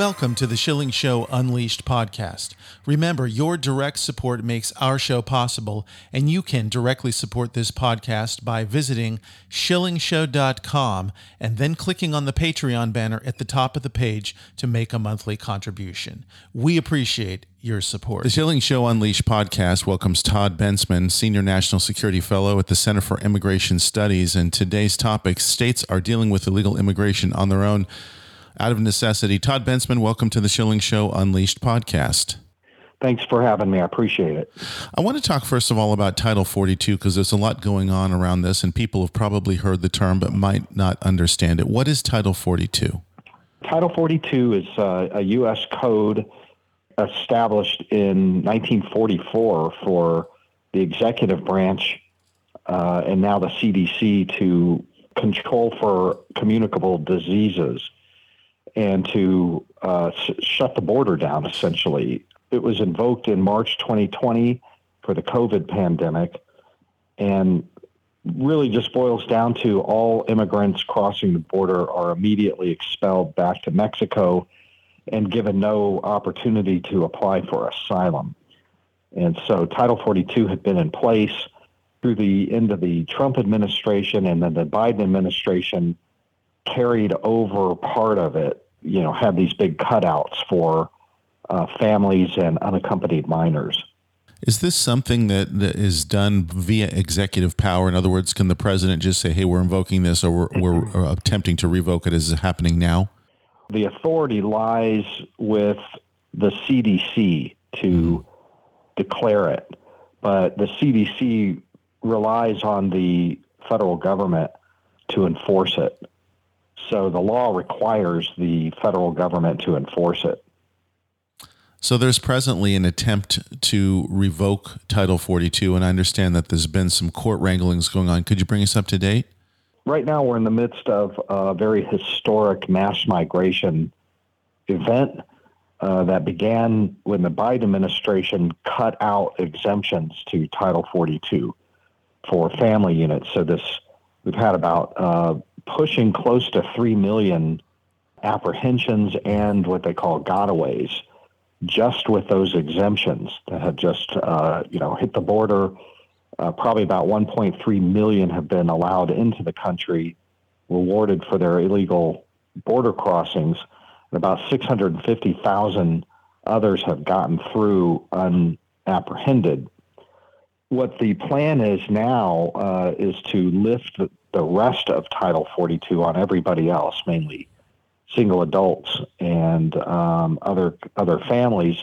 Welcome to the Schilling Show Unleashed podcast. Remember, your direct support makes our show possible, and you can directly support this podcast by visiting schillingshow.com and then clicking on the Patreon banner at the top of the page to make a monthly contribution. We appreciate your support. The Schilling Show Unleashed podcast welcomes Todd Bensman, Senior National Security Fellow at the Center for Immigration Studies, and today's topic states are dealing with illegal immigration on their own out of necessity. Todd Bensman, welcome to the Schilling Show Unleashed podcast. Thanks for having me. I appreciate it. I want to talk first of all about Title 42 because there's a lot going on around this, and people have probably heard the term but might not understand it. What is Title 42? Title 42 is uh, a U.S. code established in 1944 for the executive branch uh, and now the CDC to control for communicable diseases and to uh, shut the border down, essentially. It was invoked in March 2020 for the COVID pandemic and really just boils down to all immigrants crossing the border are immediately expelled back to Mexico and given no opportunity to apply for asylum. And so Title 42 had been in place through the end of the Trump administration and then the Biden administration carried over part of it, you know, had these big cutouts for uh, families and unaccompanied minors. Is this something that, that is done via executive power? In other words, can the president just say, hey, we're invoking this or we're, we're attempting to revoke it? Is it happening now? The authority lies with the CDC to mm-hmm. declare it, but the CDC relies on the federal government to enforce it. So the law requires the federal government to enforce it. So there's presently an attempt to revoke Title 42, and I understand that there's been some court wranglings going on. Could you bring us up to date? Right now, we're in the midst of a very historic mass migration event uh, that began when the Biden administration cut out exemptions to Title 42 for family units. So this we've had about uh, pushing close to 3 million apprehensions and what they call gotaways just with those exemptions that have just uh, you know hit the border. Uh, probably about 1.3 million have been allowed into the country, rewarded for their illegal border crossings, and about 650,000 others have gotten through unapprehended. What the plan is now uh, is to lift the, the rest of Title 42 on everybody else, mainly single adults and um, other other families,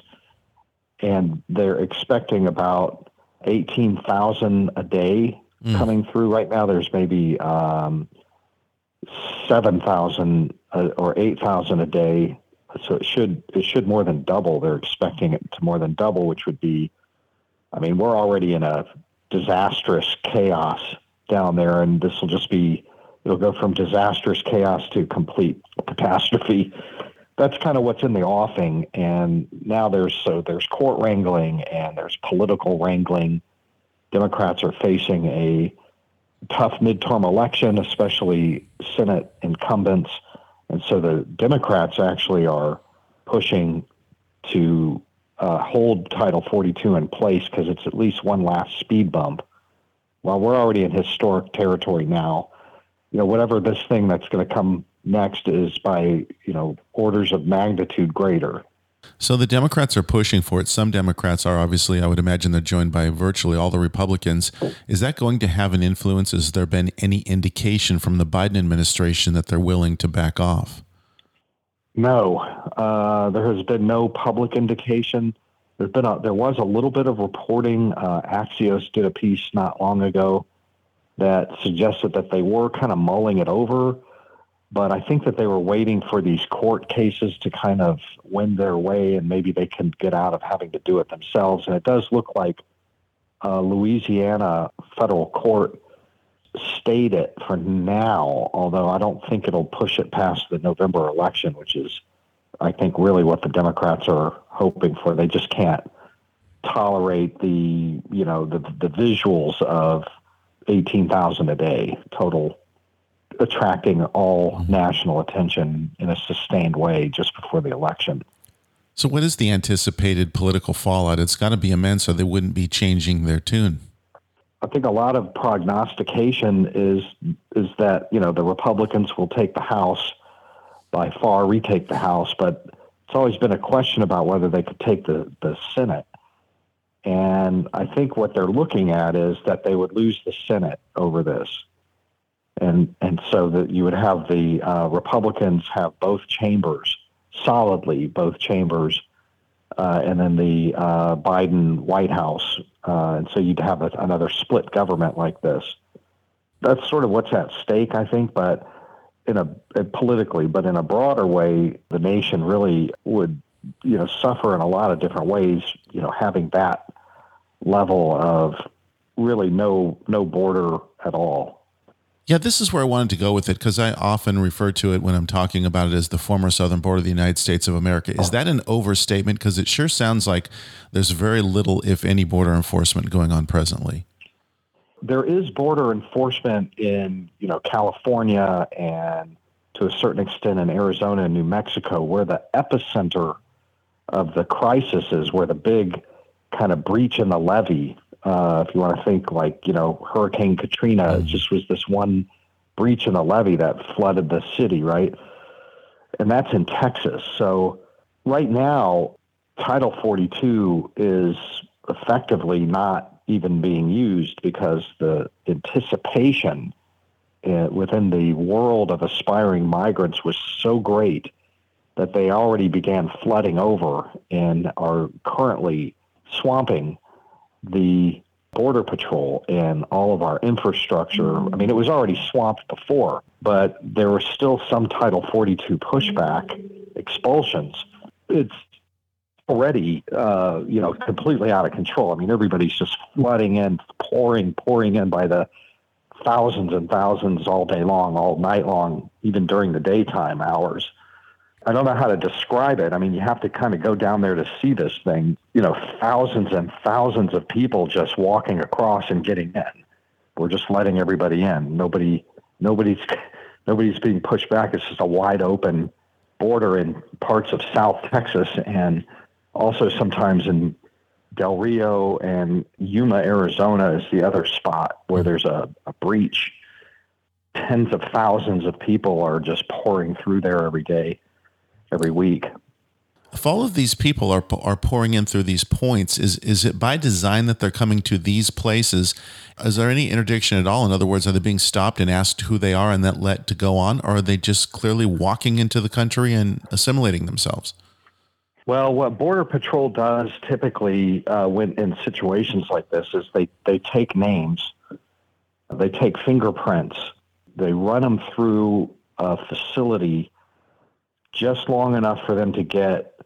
and they're expecting about eighteen thousand a day mm. coming through. Right now, there's maybe um, seven thousand uh, or eight thousand a day. So it should it should more than double. They're expecting it to more than double, which would be, I mean, we're already in a disastrous chaos down there, and this will just be it'll go from disastrous chaos to complete catastrophe. That's kind of what's in the offing, and now there's so there's court wrangling and there's political wrangling. Democrats are facing a tough midterm election, especially Senate incumbents, and so the Democrats actually are pushing to uh, hold Title 42 in place because it's at least one last speed bump. While we're already in historic territory now, you know, whatever this thing that's going to come next is by, you know, orders of magnitude greater. So the Democrats are pushing for it. Some Democrats are obviously, I would imagine they're joined by virtually all the Republicans. Is that going to have an influence? Has there been any indication from the Biden administration that they're willing to back off? No, uh, there has been no public indication. There's been a, there was a little bit of reporting. Uh, Axios did a piece not long ago that suggested that they were kind of mulling it over. but I think that they were waiting for these court cases to kind of win their way, and maybe they can get out of having to do it themselves. And it does look like uh, Louisiana federal court stayed it for now, although I don't think it'll push it past the November election, which is, I think, really what the Democrats are hoping for. They just can't tolerate the, you know, the the visuals of eighteen thousand a day total attracting all mm-hmm. national attention in a sustained way just before the election. So, what is the anticipated political fallout? It's got to be immense, or they wouldn't be changing their tune. I think a lot of prognostication is is that you know the Republicans will take the House by far, retake the House, but it's always been a question about whether they could take the the Senate. And I think what they're looking at is that they would lose the Senate over this and and so that you would have the uh, Republicans have both chambers solidly, both chambers, uh, and then the uh, Biden White House, uh, and so you'd have a, another split government like this. That's sort of what's at stake, I think, but in a uh, politically, but in a broader way, the nation really would you know suffer in a lot of different ways. You know, having that level of really no no border at all. Yeah, this is where I wanted to go with it because I often refer to it when I'm talking about it as the former southern border of the United States of America. Is oh. that an overstatement? Because it sure sounds like there's very little, if any, border enforcement going on presently. There is border enforcement in, you know, California and to a certain extent in Arizona and New Mexico, where the epicenter of the crisis is, where the big kind of breach in the levee uh, if you want to think like, you know, Hurricane Katrina, mm. it just was this one breach in the levee that flooded the city, right? And that's in Texas. So right now, Title 42 is effectively not even being used because the anticipation uh, within the world of aspiring migrants was so great that they already began flooding over and are currently swamping the Border Patrol and all of our infrastructure. I mean, it was already swamped before, but there was still some Title 42 pushback, expulsions. It's already, uh, you know, completely out of control. I mean, everybody's just flooding in, pouring, pouring in by the thousands and thousands all day long, all night long, even during the daytime hours. I don't know how to describe it. I mean, you have to kind of go down there to see this thing. You know, thousands and thousands of people just walking across and getting in. We're just letting everybody in. Nobody, nobody's, nobody's being pushed back. It's just a wide open border in parts of South Texas and also sometimes in Del Rio and Yuma, Arizona is the other spot where there's a, a breach. Tens of thousands of people are just pouring through there every day every week. If all of these people are are pouring in through these points, is is it by design that they're coming to these places? Is there any interdiction at all? In other words, are they being stopped and asked who they are and then let to go on, or are they just clearly walking into the country and assimilating themselves? Well, what Border Patrol does typically uh, when in situations like this is they they take names, they take fingerprints, they run them through a facility just long enough for them to get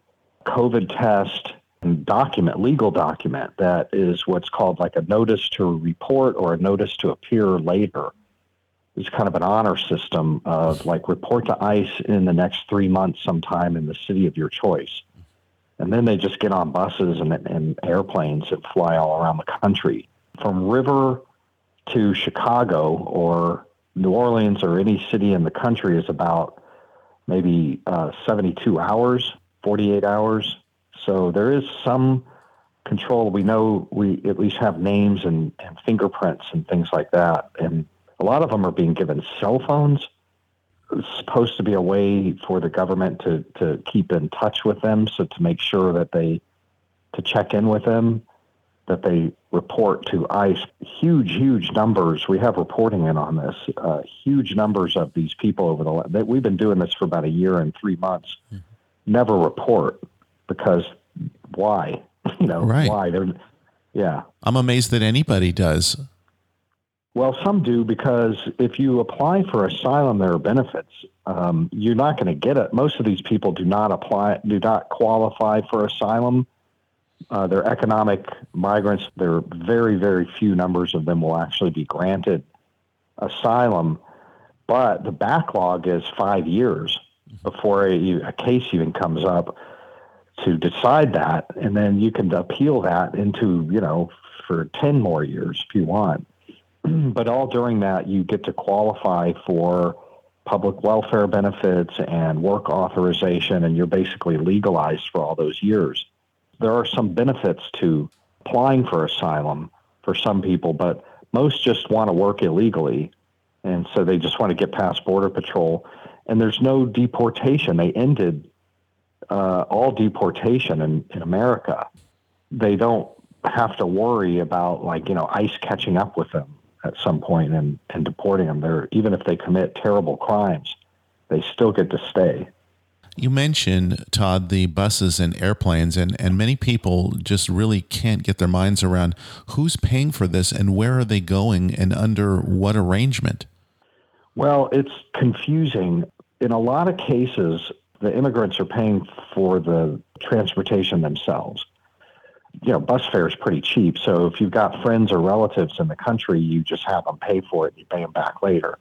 COVID test and document, legal document that is what's called like a notice to report or a notice to appear later. It's kind of an honor system of like report to ICE in the next three months sometime in the city of your choice. And then they just get on buses and, and airplanes and fly all around the country. From River to Chicago or New Orleans or any city in the country is about maybe uh, 72 hours, 48 hours. So there is some control. We know we at least have names and, and fingerprints and things like that. And a lot of them are being given cell phones. Supposed to be a way for the government to, to keep in touch with them, so to make sure that they to check in with them that they report to ICE huge, huge numbers. We have reporting in on this. Uh, huge numbers of these people over the. That we've been doing this for about a year and three months. Mm-hmm. Never report because why? You know right. why? They're yeah. I'm amazed that anybody does. Well, some do because if you apply for asylum, there are benefits. Um, you're not going to get it. Most of these people do not apply, do not qualify for asylum. Uh, they're economic migrants. There are very, very few numbers of them will actually be granted asylum. But the backlog is five years before a, a case even comes up to decide that, and then you can appeal that into you know for ten more years if you want. but all during that, you get to qualify for public welfare benefits and work authorization, and you're basically legalized for all those years. There are some benefits to applying for asylum for some people, but most just want to work illegally. And so they just want to get past Border Patrol. And there's no deportation. They ended uh, all deportation in, in America. They don't have to worry about, like, you know, ICE catching up with them at some point and, and deporting them. They're, even if they commit terrible crimes, they still get to stay. You mentioned, Todd, the buses and airplanes, and, and many people just really can't get their minds around who's paying for this and where are they going and under what arrangement? Well, it's confusing. In a lot of cases, the immigrants are paying for the transportation themselves you know, bus fare is pretty cheap. So if you've got friends or relatives in the country, you just have them pay for it and you pay them back later.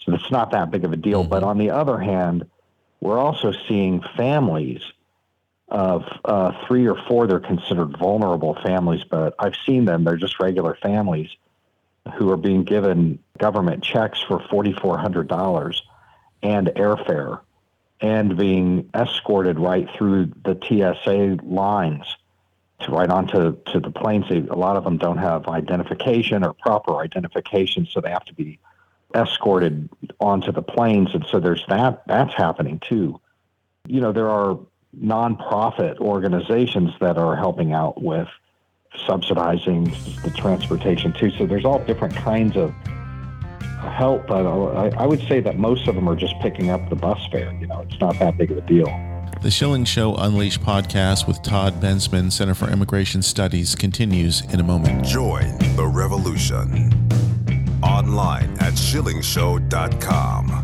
So it's not that big of a deal. Mm-hmm. But on the other hand, we're also seeing families of uh, three or four. They're considered vulnerable families, but I've seen them. They're just regular families who are being given government checks for $4,400 and airfare and being escorted right through the TSA lines to right onto to the planes. They, a lot of them don't have identification or proper identification, so they have to be escorted onto the planes, and so there's that. That's happening too. You know, there are nonprofit organizations that are helping out with subsidizing the transportation too. So there's all different kinds of help, but I, I would say that most of them are just picking up the bus fare. You know, it's not that big of a deal. The Schilling Show Unleashed podcast with Todd Bensman, Center for Immigration Studies, continues in a moment. Join the revolution online at schillingshow.com.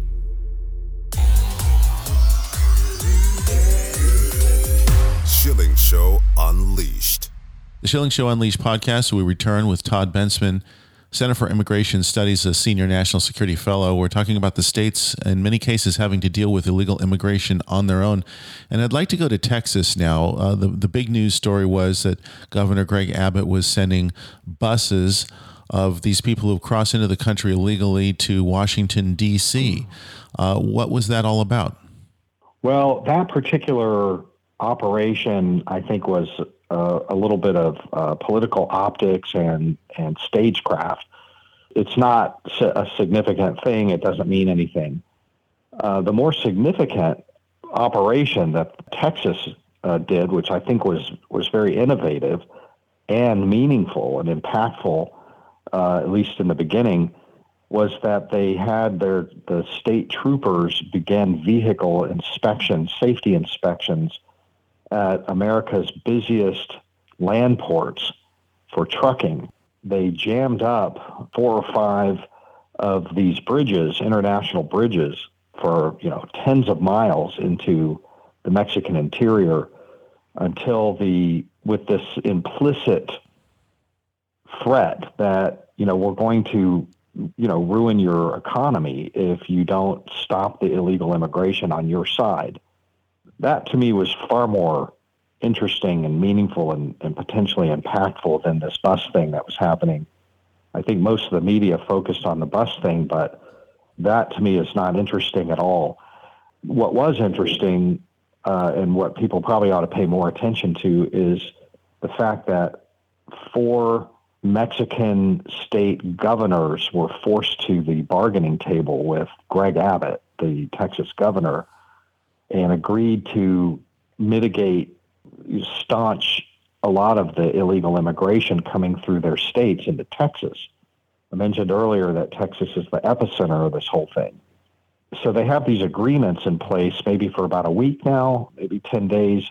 Schilling Show Unleashed. The Schilling Show Unleashed podcast, we return with Todd Bensman, Center for Immigration Studies, a senior national security fellow. We're talking about the states, in many cases, having to deal with illegal immigration on their own. And I'd like to go to Texas now. Uh, the, the big news story was that Governor Greg Abbott was sending buses of these people who have crossed into the country illegally to Washington, D.C. Uh, what was that all about? Well, that particular operation, I think, was uh, a little bit of uh, political optics and, and stagecraft. It's not a significant thing. It doesn't mean anything. Uh, the more significant operation that Texas uh, did, which I think was, was very innovative and meaningful and impactful, uh, at least in the beginning, was that they had their the state troopers began vehicle inspections, safety inspections at America's busiest land ports for trucking. They jammed up four or five of these bridges, international bridges, for you know tens of miles into the Mexican interior until the with this implicit threat that you know, we're going to, you know, ruin your economy if you don't stop the illegal immigration on your side. That to me was far more interesting and meaningful and, and potentially impactful than this bus thing that was happening. I think most of the media focused on the bus thing, but that to me is not interesting at all. What was interesting uh, and what people probably ought to pay more attention to is the fact that four Mexican state governors were forced to the bargaining table with Greg Abbott, the Texas governor, and agreed to mitigate, staunch a lot of the illegal immigration coming through their states into Texas. I mentioned earlier that Texas is the epicenter of this whole thing. So they have these agreements in place maybe for about a week now, maybe 10 days.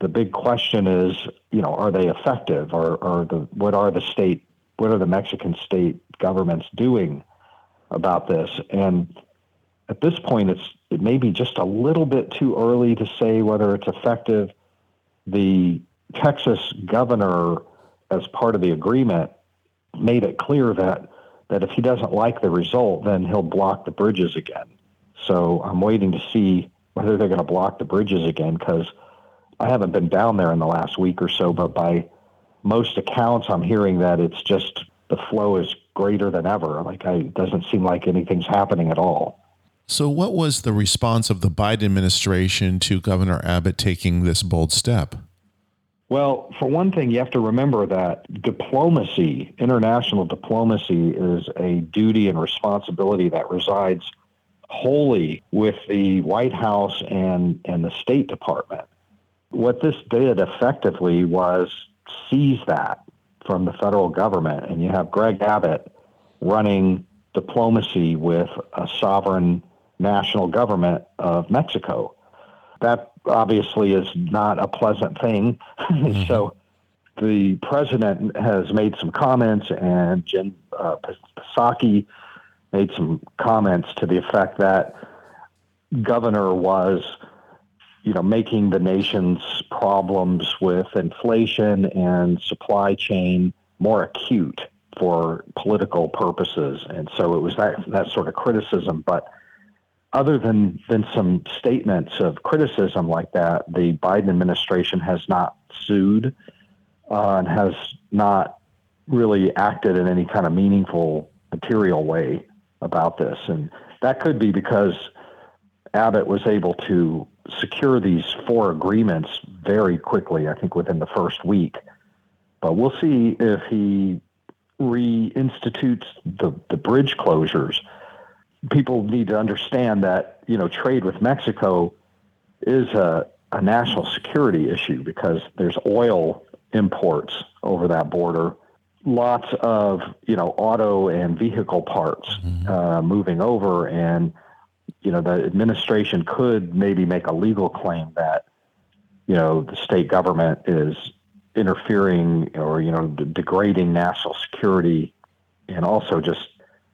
The big question is, you know, are they effective or, or the, what are the state, what are the Mexican state governments doing about this? And at this point, it's, it may be just a little bit too early to say whether it's effective. The Texas governor, as part of the agreement, made it clear that that if he doesn't like the result, then he'll block the bridges again. So I'm waiting to see whether they're going to block the bridges again because I haven't been down there in the last week or so, but by most accounts, I'm hearing that it's just the flow is greater than ever. Like I, it doesn't seem like anything's happening at all. So, what was the response of the Biden administration to Governor Abbott taking this bold step? Well, for one thing, you have to remember that diplomacy, international diplomacy, is a duty and responsibility that resides wholly with the White House and, and the State Department. What this did effectively was seize that from the federal government, and you have Greg Abbott running diplomacy with a sovereign national government of Mexico. That obviously is not a pleasant thing. Mm-hmm. so the president has made some comments, and Jen uh, Psaki made some comments to the effect that governor was, you know, making the nation's problems with inflation and supply chain more acute for political purposes, and so it was that that sort of criticism, but other than than some statements of criticism like that, the Biden administration has not sued uh, and has not really acted in any kind of meaningful material way about this, and that could be because Abbott was able to secure these four agreements very quickly. I think within the first week, but we'll see if he reinstitutes the the bridge closures people need to understand that you know trade with Mexico is a, a national security issue because there's oil imports over that border, lots of you know auto and vehicle parts mm-hmm. uh, moving over, and you know the administration could maybe make a legal claim that you know the state government is interfering or you know d- degrading national security and also just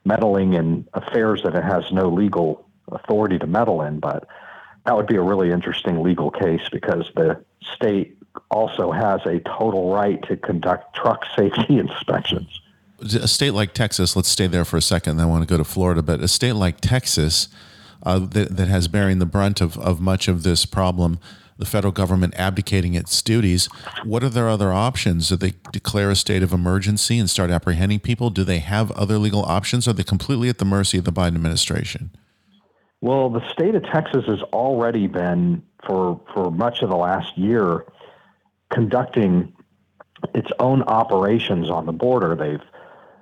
meddling in affairs that it has no legal authority to meddle in. But that would be a really interesting legal case because the state also has a total right to conduct truck safety inspections. A state like Texas, let's stay there for a second. I want to go to Florida, but a state like Texas uh, that, that has bearing the brunt of, of much of this problem the federal government abdicating its duties. What are their other options? Do they declare a state of emergency and start apprehending people? Do they have other legal options? Are they completely at the mercy of the Biden administration? Well, the state of Texas has already been, for, for much of the last year, conducting its own operations on the border. They've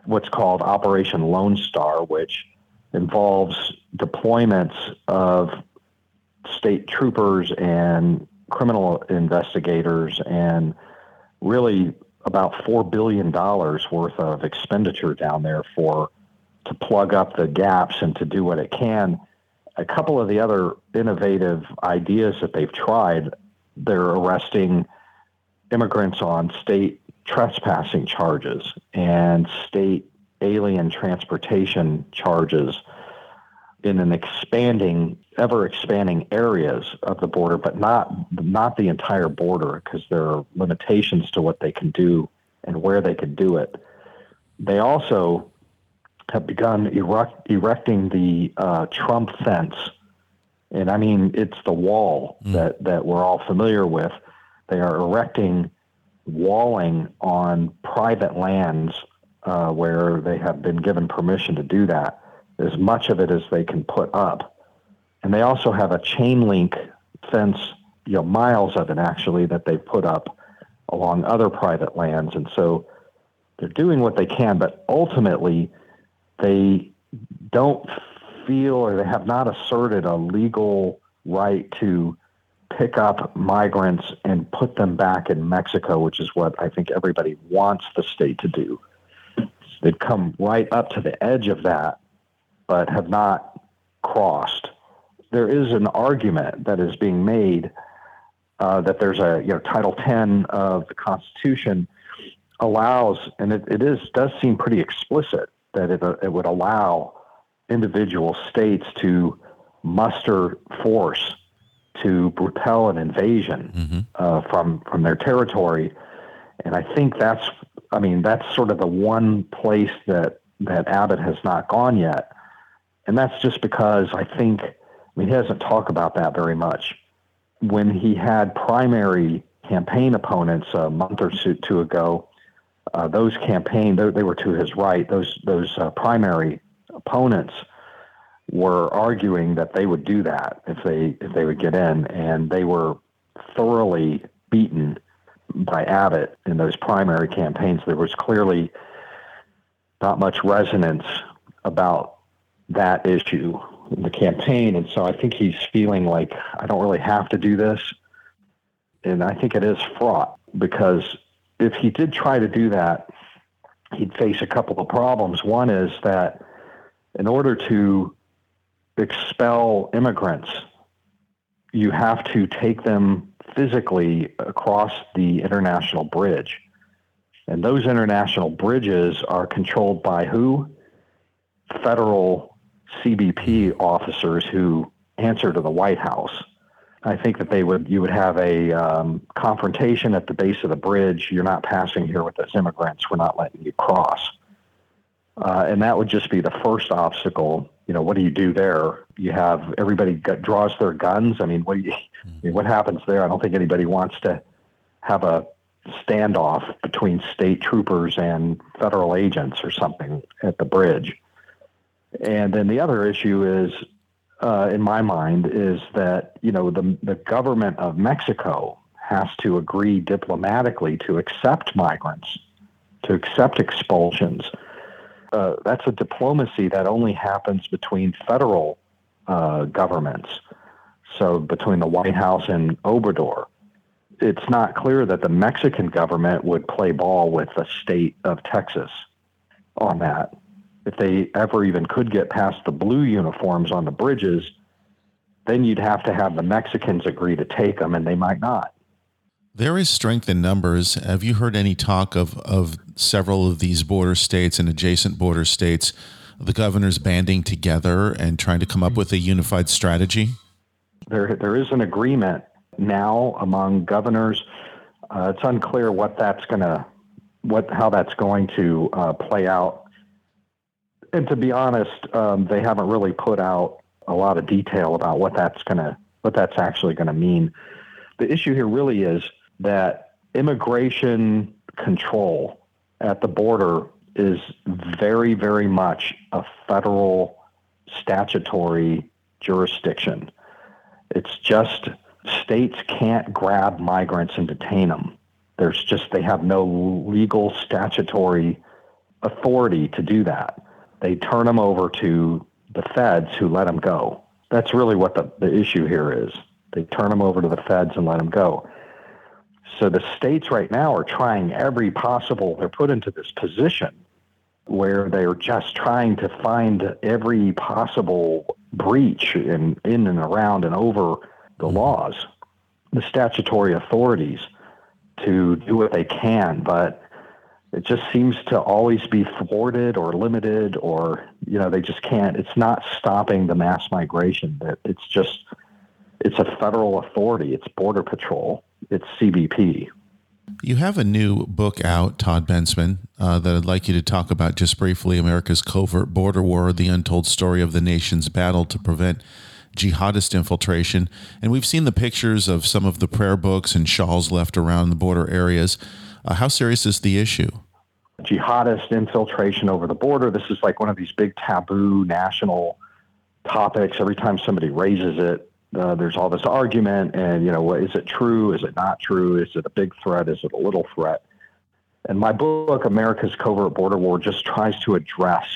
what's called Operation Lone Star, which involves deployments of state troopers and criminal investigators and really about $4 billion worth of expenditure down there for to plug up the gaps and to do what it can. A couple of the other innovative ideas that they've tried, they're arresting immigrants on state trespassing charges and state alien transportation charges in an expanding, ever expanding areas of the border, but not not the entire border because there are limitations to what they can do and where they can do it. they also have begun erect, erecting the uh, Trump fence. And I mean, it's the wall mm. that, that we're all familiar with. They are erecting walling on private lands uh, where they have been given permission to do that, as much of it as they can put up. And they also have a chain link fence, you know, miles of it actually, that they put up along other private lands. And so they're doing what they can, but ultimately they don't feel or they have not asserted a legal right to pick up migrants and put them back in Mexico, which is what I think everybody wants the state to do. They've come right up to the edge of that, but have not crossed. There is an argument that is being made uh, that there's a you know Title 10 of the Constitution allows, and it, it is does seem pretty explicit that it, uh, it would allow individual states to muster force to repel an invasion mm-hmm. uh, from from their territory, and I think that's I mean that's sort of the one place that that Abbott has not gone yet, and that's just because I think I mean he doesn't talk about that very much. When he had primary campaign opponents a month or two ago, uh, those campaign they, they, were to his right. Those those uh, primary opponents were arguing that they would do that if they if they would get in, and they were thoroughly beaten by Abbott in those primary campaigns. There was clearly not much resonance about that issue in the campaign, and so I think he's feeling like I don't really have to do this, and I think it is fraught because if he did try to do that, he'd face a couple of problems. One is that in order to expel immigrants, you have to take them physically across the international bridge. And those international bridges are controlled by who? Federal CBP officers who answer to the White House. I think that they would you would have a um, confrontation at the base of the bridge. You're not passing here with those immigrants. We're not letting you cross. Uh, and that would just be the first obstacle. You know, what do you do there? You have everybody draws their guns. I mean, what you, I mean, what happens there? I don't think anybody wants to have a standoff between state troopers and federal agents or something at the bridge. And then the other issue is, uh, in my mind, is that you know the the government of Mexico has to agree diplomatically to accept migrants, to accept expulsions uh, that's a diplomacy that only happens between federal uh, governments. So between the White House and Obrador, it's not clear that the Mexican government would play ball with the state of Texas on that. If they ever even could get past the blue uniforms on the bridges, then you'd have to have the Mexicans agree to take them, and they might not. There is strength in numbers. Have you heard any talk of, of several of these border states and adjacent border states, the governors banding together and trying to come up with a unified strategy? There, there is an agreement now among governors. Uh, it's unclear what that's going to, what how that's going to uh, play out. And to be honest, um, they haven't really put out a lot of detail about what that's to, what that's actually going to mean. The issue here really is that immigration control at the border is very, very much a federal statutory jurisdiction. It's just states can't grab migrants and detain them. There's just, they have no legal statutory authority to do that. They turn them over to the feds who let them go. That's really what the, the issue here is. They turn them over to the feds and let them go. So the states right now are trying every possible, they're put into this position where they're just trying to find every possible breach in, in and around and over the mm-hmm. laws, the statutory authorities to do what they can. But it just seems to always be thwarted or limited or, you know, they just can't, it's not stopping the mass migration. That it's just, it's a federal authority. It's Border Patrol it's CBP. You have a new book out, Todd Bensman, uh, that I'd like you to talk about just briefly America's Covert Border War, the untold story of the nation's battle to prevent jihadist infiltration. And we've seen the pictures of some of the prayer books and shawls left around the border areas. Uh, how serious is the issue? Jihadist infiltration over the border. This is like one of these big taboo national topics. Every time somebody raises it, uh, there's all this argument, and you know, what, is it true? Is it not true? Is it a big threat? Is it a little threat? And my book, America's Covert Border War, just tries to address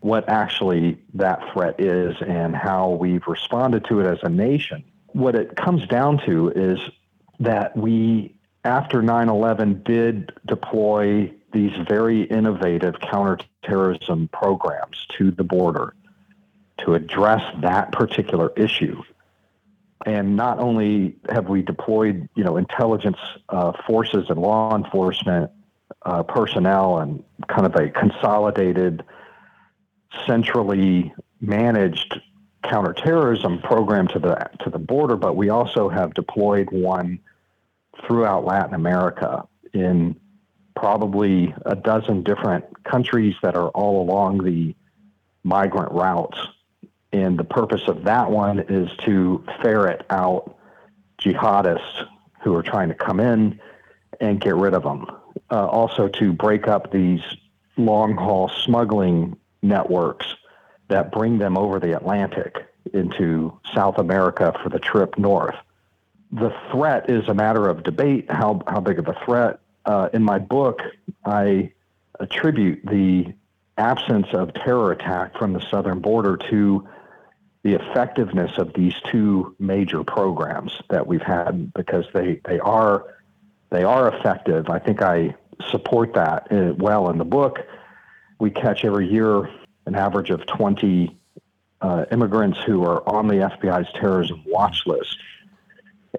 what actually that threat is and how we've responded to it as a nation. What it comes down to is that we, after 9 11, did deploy these very innovative counterterrorism programs to the border to address that particular issue. And not only have we deployed, you know, intelligence uh, forces and law enforcement uh, personnel and kind of a consolidated centrally managed counterterrorism program to the to the border, but we also have deployed one throughout Latin America in probably a dozen different countries that are all along the migrant routes. And the purpose of that one is to ferret out jihadists who are trying to come in and get rid of them. Uh, also, to break up these long haul smuggling networks that bring them over the Atlantic into South America for the trip north. The threat is a matter of debate. How, how big of a threat? Uh, in my book, I attribute the absence of terror attack from the southern border to the effectiveness of these two major programs that we've had because they, they are they are effective. I think I support that uh, well in the book we catch every year an average of 20 uh, immigrants who are on the FBI's terrorism watch list.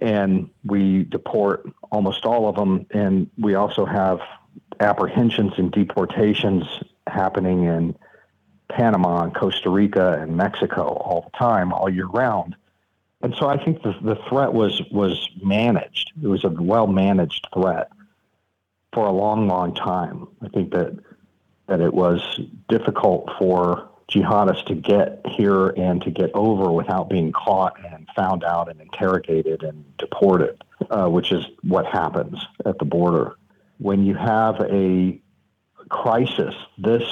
And we deport almost all of them. And we also have apprehensions and deportations happening in Panama and Costa Rica and Mexico all the time, all year round. And so I think the, the threat was was managed. It was a well managed threat for a long, long time. I think that that it was difficult for jihadists to get here and to get over without being caught and found out and interrogated and deported, uh, which is what happens at the border. When you have a crisis this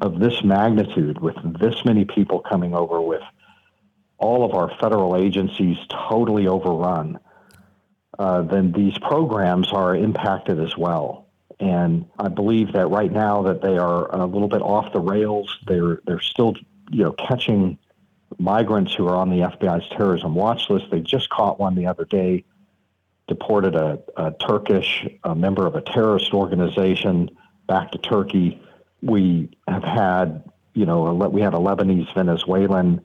of this magnitude with this many people coming over with all of our federal agencies totally overrun, uh, then these programs are impacted as well. And I believe that right now that they are a little bit off the rails. They're they're still you know catching migrants who are on the FBI's terrorism watch list. They just caught one the other day, deported a, a Turkish a member of a terrorist organization back to Turkey. We have had you know a, we had a Lebanese Venezuelan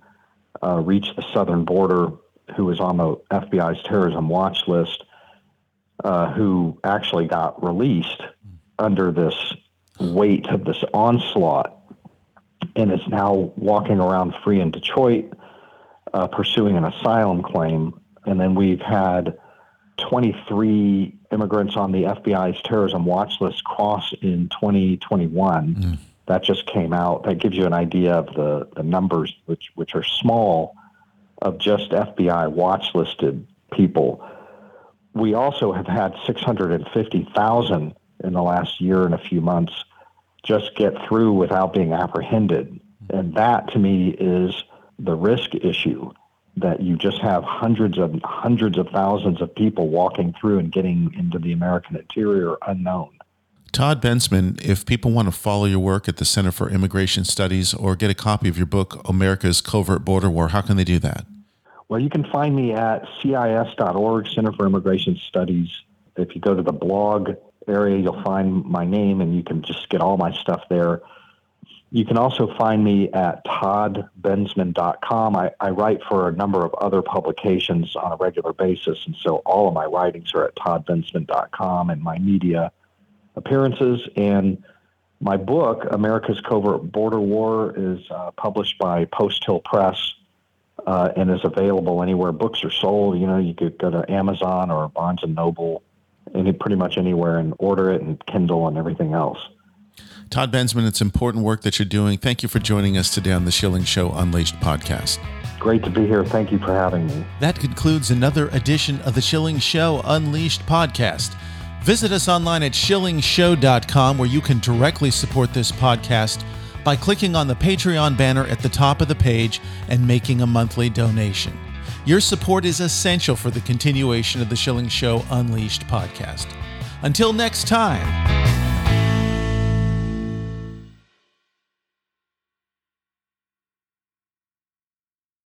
uh, reach the southern border who was on the FBI's terrorism watch list. Uh, who actually got released under this weight of this onslaught and is now walking around free in Detroit, uh, pursuing an asylum claim. And then we've had 23 immigrants on the FBI's terrorism watch list cross in 2021. Mm. That just came out. That gives you an idea of the, the numbers, which, which are small, of just FBI watch listed people. We also have had 650,000 in the last year and a few months just get through without being apprehended. And that to me is the risk issue that you just have hundreds of hundreds of thousands of people walking through and getting into the American interior unknown. Todd Bensman, if people want to follow your work at the Center for Immigration Studies or get a copy of your book, America's Covert Border War, how can they do that? Well, you can find me at CIS.org, Center for Immigration Studies. If you go to the blog area, you'll find my name and you can just get all my stuff there. You can also find me at toddbensman.com. I, I write for a number of other publications on a regular basis, and so all of my writings are at toddbensman.com and my media appearances. And my book, America's Covert Border War, is uh, published by Post Hill Press uh, and is available anywhere books are sold. You know, you could go to Amazon or Barnes and Noble any pretty much anywhere and order it and Kindle and everything else. Todd Bensman, it's important work that you're doing. Thank you for joining us today on the Schilling Show Unleashed podcast. Great to be here. Thank you for having me. That concludes another edition of the Schilling Show Unleashed podcast. Visit us online at schillingshow.com where you can directly support this podcast by clicking on the Patreon banner at the top of the page and making a monthly donation. Your support is essential for the continuation of the Schilling Show Unleashed podcast. Until next time.